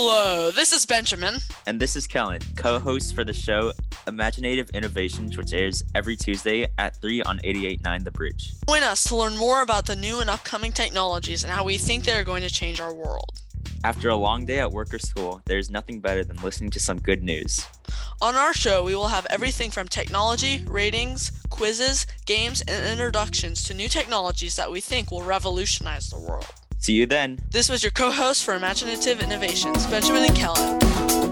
Hello, this is Benjamin. And this is Kellen, co host for the show Imaginative Innovations, which airs every Tuesday at 3 on 88.9 The Bridge. Join us to learn more about the new and upcoming technologies and how we think they are going to change our world. After a long day at work or school, there is nothing better than listening to some good news. On our show, we will have everything from technology, ratings, quizzes, games, and introductions to new technologies that we think will revolutionize the world. See you then. This was your co host for Imaginative Innovations, Benjamin and Kellen.